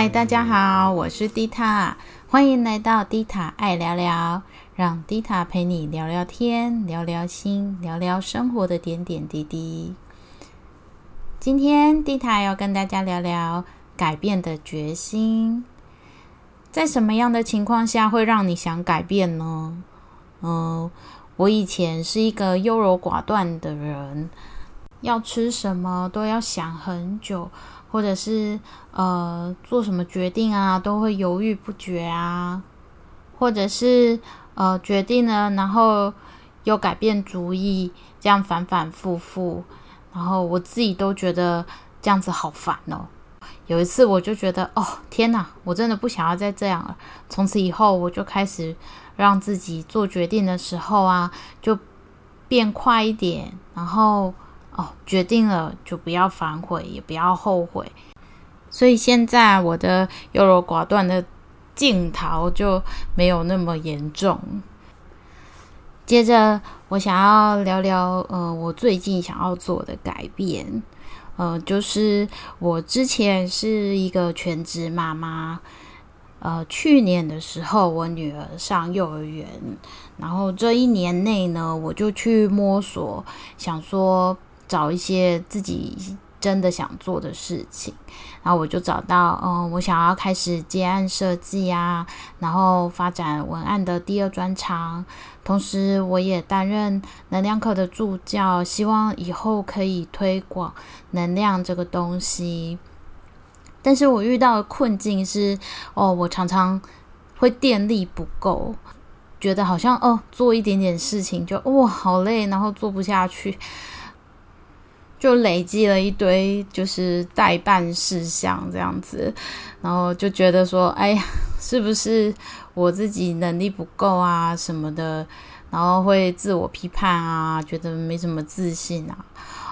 嗨，大家好，我是迪塔，欢迎来到迪塔爱聊聊，让迪塔陪你聊聊天，聊聊心，聊聊生活的点点滴滴。今天迪塔要跟大家聊聊改变的决心，在什么样的情况下会让你想改变呢？嗯，我以前是一个优柔寡断的人，要吃什么都要想很久。或者是呃做什么决定啊，都会犹豫不决啊，或者是呃决定了，然后又改变主意，这样反反复复，然后我自己都觉得这样子好烦哦。有一次我就觉得，哦天哪，我真的不想要再这样了。从此以后，我就开始让自己做决定的时候啊，就变快一点，然后。哦，决定了就不要反悔，也不要后悔。所以现在我的优柔寡断的镜头就没有那么严重。接着，我想要聊聊，呃，我最近想要做的改变，呃，就是我之前是一个全职妈妈，呃，去年的时候我女儿上幼儿园，然后这一年内呢，我就去摸索，想说。找一些自己真的想做的事情，然后我就找到，嗯，我想要开始接案设计啊，然后发展文案的第二专长，同时我也担任能量课的助教，希望以后可以推广能量这个东西。但是我遇到的困境是，哦，我常常会电力不够，觉得好像哦，做一点点事情就哇好累，然后做不下去。就累积了一堆，就是代办事项这样子，然后就觉得说，哎呀，是不是我自己能力不够啊什么的，然后会自我批判啊，觉得没什么自信啊。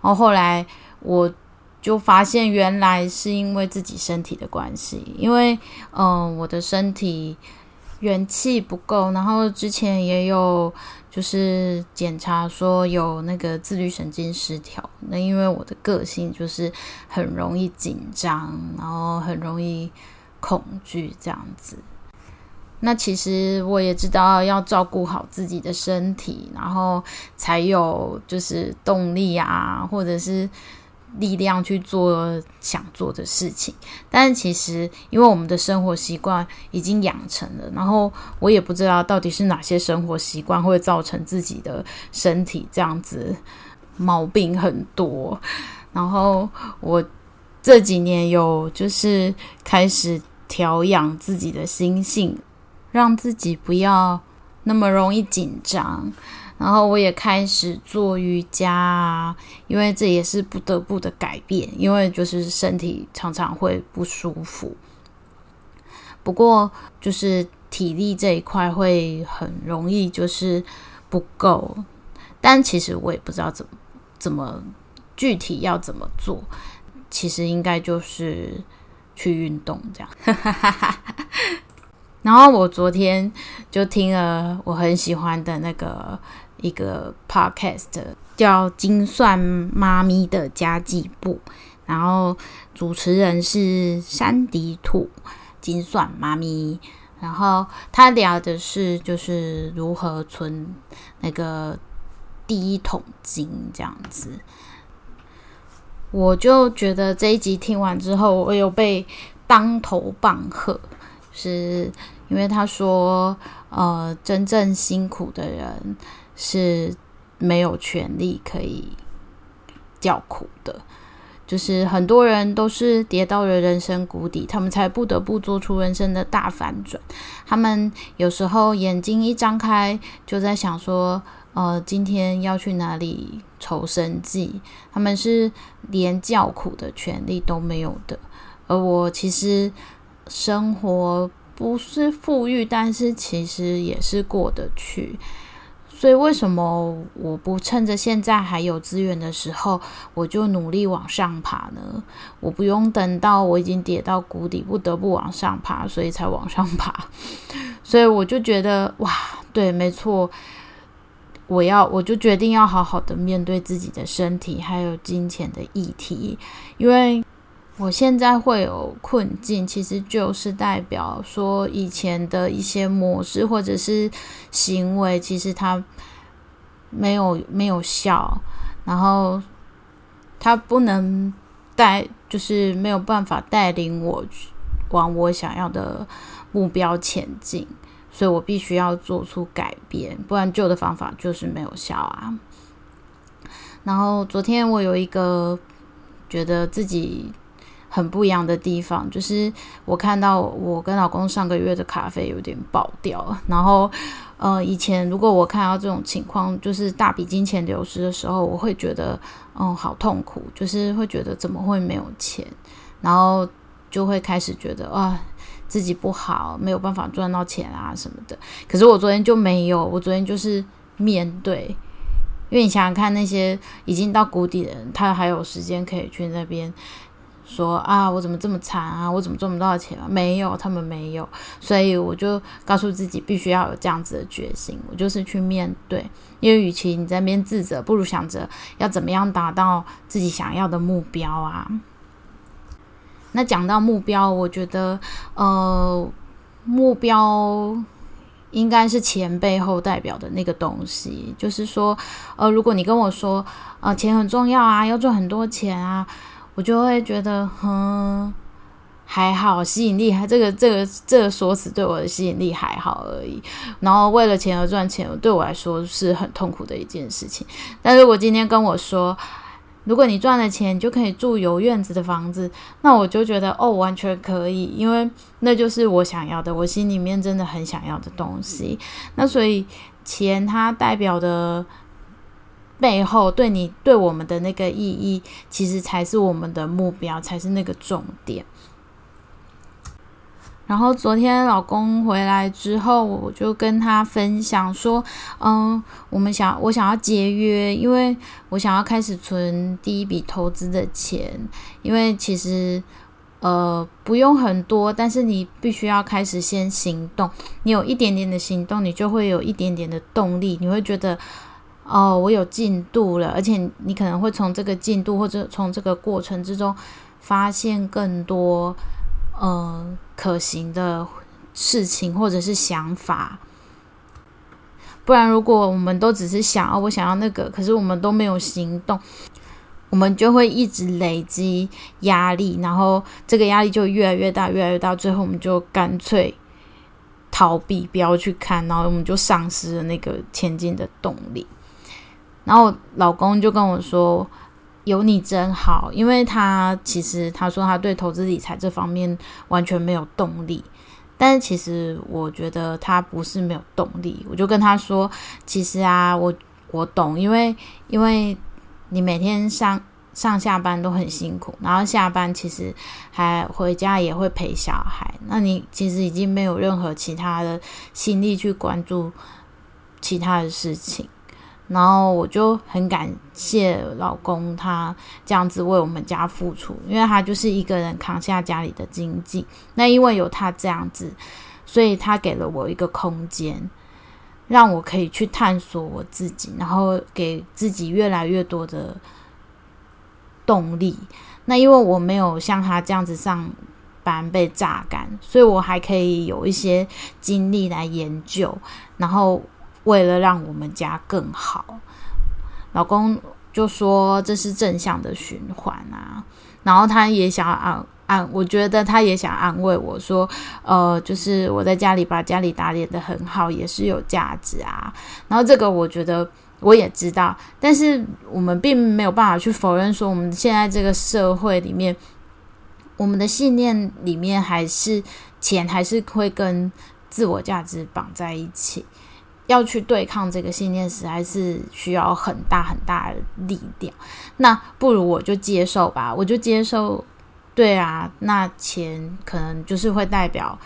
然后后来我就发现，原来是因为自己身体的关系，因为嗯，我的身体元气不够，然后之前也有。就是检查说有那个自律神经失调，那因为我的个性就是很容易紧张，然后很容易恐惧这样子。那其实我也知道要照顾好自己的身体，然后才有就是动力啊，或者是。力量去做想做的事情，但是其实因为我们的生活习惯已经养成了，然后我也不知道到底是哪些生活习惯会造成自己的身体这样子毛病很多。然后我这几年有就是开始调养自己的心性，让自己不要那么容易紧张。然后我也开始做瑜伽，因为这也是不得不的改变，因为就是身体常常会不舒服。不过就是体力这一块会很容易就是不够，但其实我也不知道怎么怎么具体要怎么做。其实应该就是去运动这样。然后我昨天就听了我很喜欢的那个。一个 podcast 叫《精算妈咪的家计簿》，然后主持人是山迪兔精算妈咪，然后他聊的是就是如何存那个第一桶金这样子。我就觉得这一集听完之后，我有被当头棒喝，是因为他说，呃，真正辛苦的人。是没有权利可以叫苦的，就是很多人都是跌到了人生谷底，他们才不得不做出人生的大反转。他们有时候眼睛一张开，就在想说：“呃，今天要去哪里筹生计？”他们是连叫苦的权利都没有的。而我其实生活不是富裕，但是其实也是过得去。所以，为什么我不趁着现在还有资源的时候，我就努力往上爬呢？我不用等到我已经跌到谷底，不得不往上爬，所以才往上爬。所以我就觉得，哇，对，没错，我要，我就决定要好好的面对自己的身体还有金钱的议题，因为我现在会有困境，其实就是代表说以前的一些模式或者是行为，其实它没有没有效，然后它不能带，就是没有办法带领我往我想要的目标前进，所以我必须要做出改变，不然旧的方法就是没有效啊。然后昨天我有一个觉得自己。很不一样的地方，就是我看到我跟老公上个月的咖啡有点爆掉，然后，呃，以前如果我看到这种情况，就是大笔金钱流失的时候，我会觉得，嗯，好痛苦，就是会觉得怎么会没有钱，然后就会开始觉得啊，自己不好，没有办法赚到钱啊什么的。可是我昨天就没有，我昨天就是面对，因为你想想看，那些已经到谷底的人，他还有时间可以去那边。说啊，我怎么这么惨啊？我怎么赚不到钱啊？没有，他们没有，所以我就告诉自己，必须要有这样子的决心。我就是去面对，因为与其你在那边自责，不如想着要怎么样达到自己想要的目标啊。那讲到目标，我觉得，呃，目标应该是钱背后代表的那个东西。就是说，呃，如果你跟我说，呃，钱很重要啊，要赚很多钱啊。我就会觉得，哼，还好，吸引力还这个这个这个说辞对我的吸引力还好而已。然后为了钱而赚钱，对我来说是很痛苦的一件事情。但如果今天跟我说，如果你赚了钱，你就可以住有院子的房子，那我就觉得哦，完全可以，因为那就是我想要的，我心里面真的很想要的东西。那所以钱它代表的。背后对你对我们的那个意义，其实才是我们的目标，才是那个重点。然后昨天老公回来之后，我就跟他分享说：“嗯，我们想我想要节约，因为我想要开始存第一笔投资的钱。因为其实呃不用很多，但是你必须要开始先行动。你有一点点的行动，你就会有一点点的动力，你会觉得。”哦，我有进度了，而且你可能会从这个进度或者从这个过程之中发现更多呃可行的事情或者是想法。不然，如果我们都只是想啊，我想要那个，可是我们都没有行动，我们就会一直累积压力，然后这个压力就越来越大，越来越大，最后我们就干脆逃避，不要去看，然后我们就丧失了那个前进的动力。然后老公就跟我说：“有你真好，因为他其实他说他对投资理财这方面完全没有动力。但是其实我觉得他不是没有动力。我就跟他说：其实啊，我我懂，因为因为你每天上上下班都很辛苦，然后下班其实还回家也会陪小孩，那你其实已经没有任何其他的心力去关注其他的事情。”然后我就很感谢老公，他这样子为我们家付出，因为他就是一个人扛下家里的经济。那因为有他这样子，所以他给了我一个空间，让我可以去探索我自己，然后给自己越来越多的动力。那因为我没有像他这样子上班被榨干，所以我还可以有一些精力来研究，然后。为了让我们家更好，老公就说这是正向的循环啊。然后他也想安安，我觉得他也想安慰我说，呃，就是我在家里把家里打理的很好，也是有价值啊。然后这个我觉得我也知道，但是我们并没有办法去否认说，我们现在这个社会里面，我们的信念里面还是钱还是会跟自我价值绑在一起。要去对抗这个信念时，还是需要很大很大的力量。那不如我就接受吧，我就接受。对啊，那钱可能就是会代表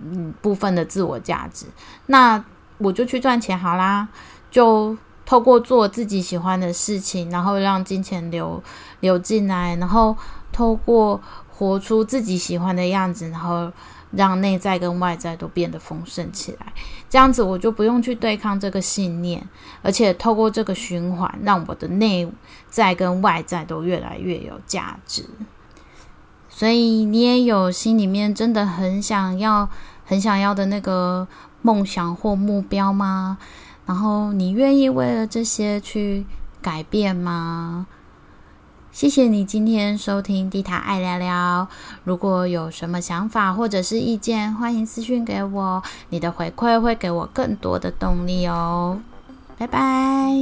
嗯部分的自我价值。那我就去赚钱好啦，就透过做自己喜欢的事情，然后让金钱流流进来，然后透过活出自己喜欢的样子，然后。让内在跟外在都变得丰盛起来，这样子我就不用去对抗这个信念，而且透过这个循环，让我的内在跟外在都越来越有价值。所以你也有心里面真的很想要、很想要的那个梦想或目标吗？然后你愿意为了这些去改变吗？谢谢你今天收听地塔爱聊聊。如果有什么想法或者是意见，欢迎私信给我。你的回馈会给我更多的动力哦。拜拜。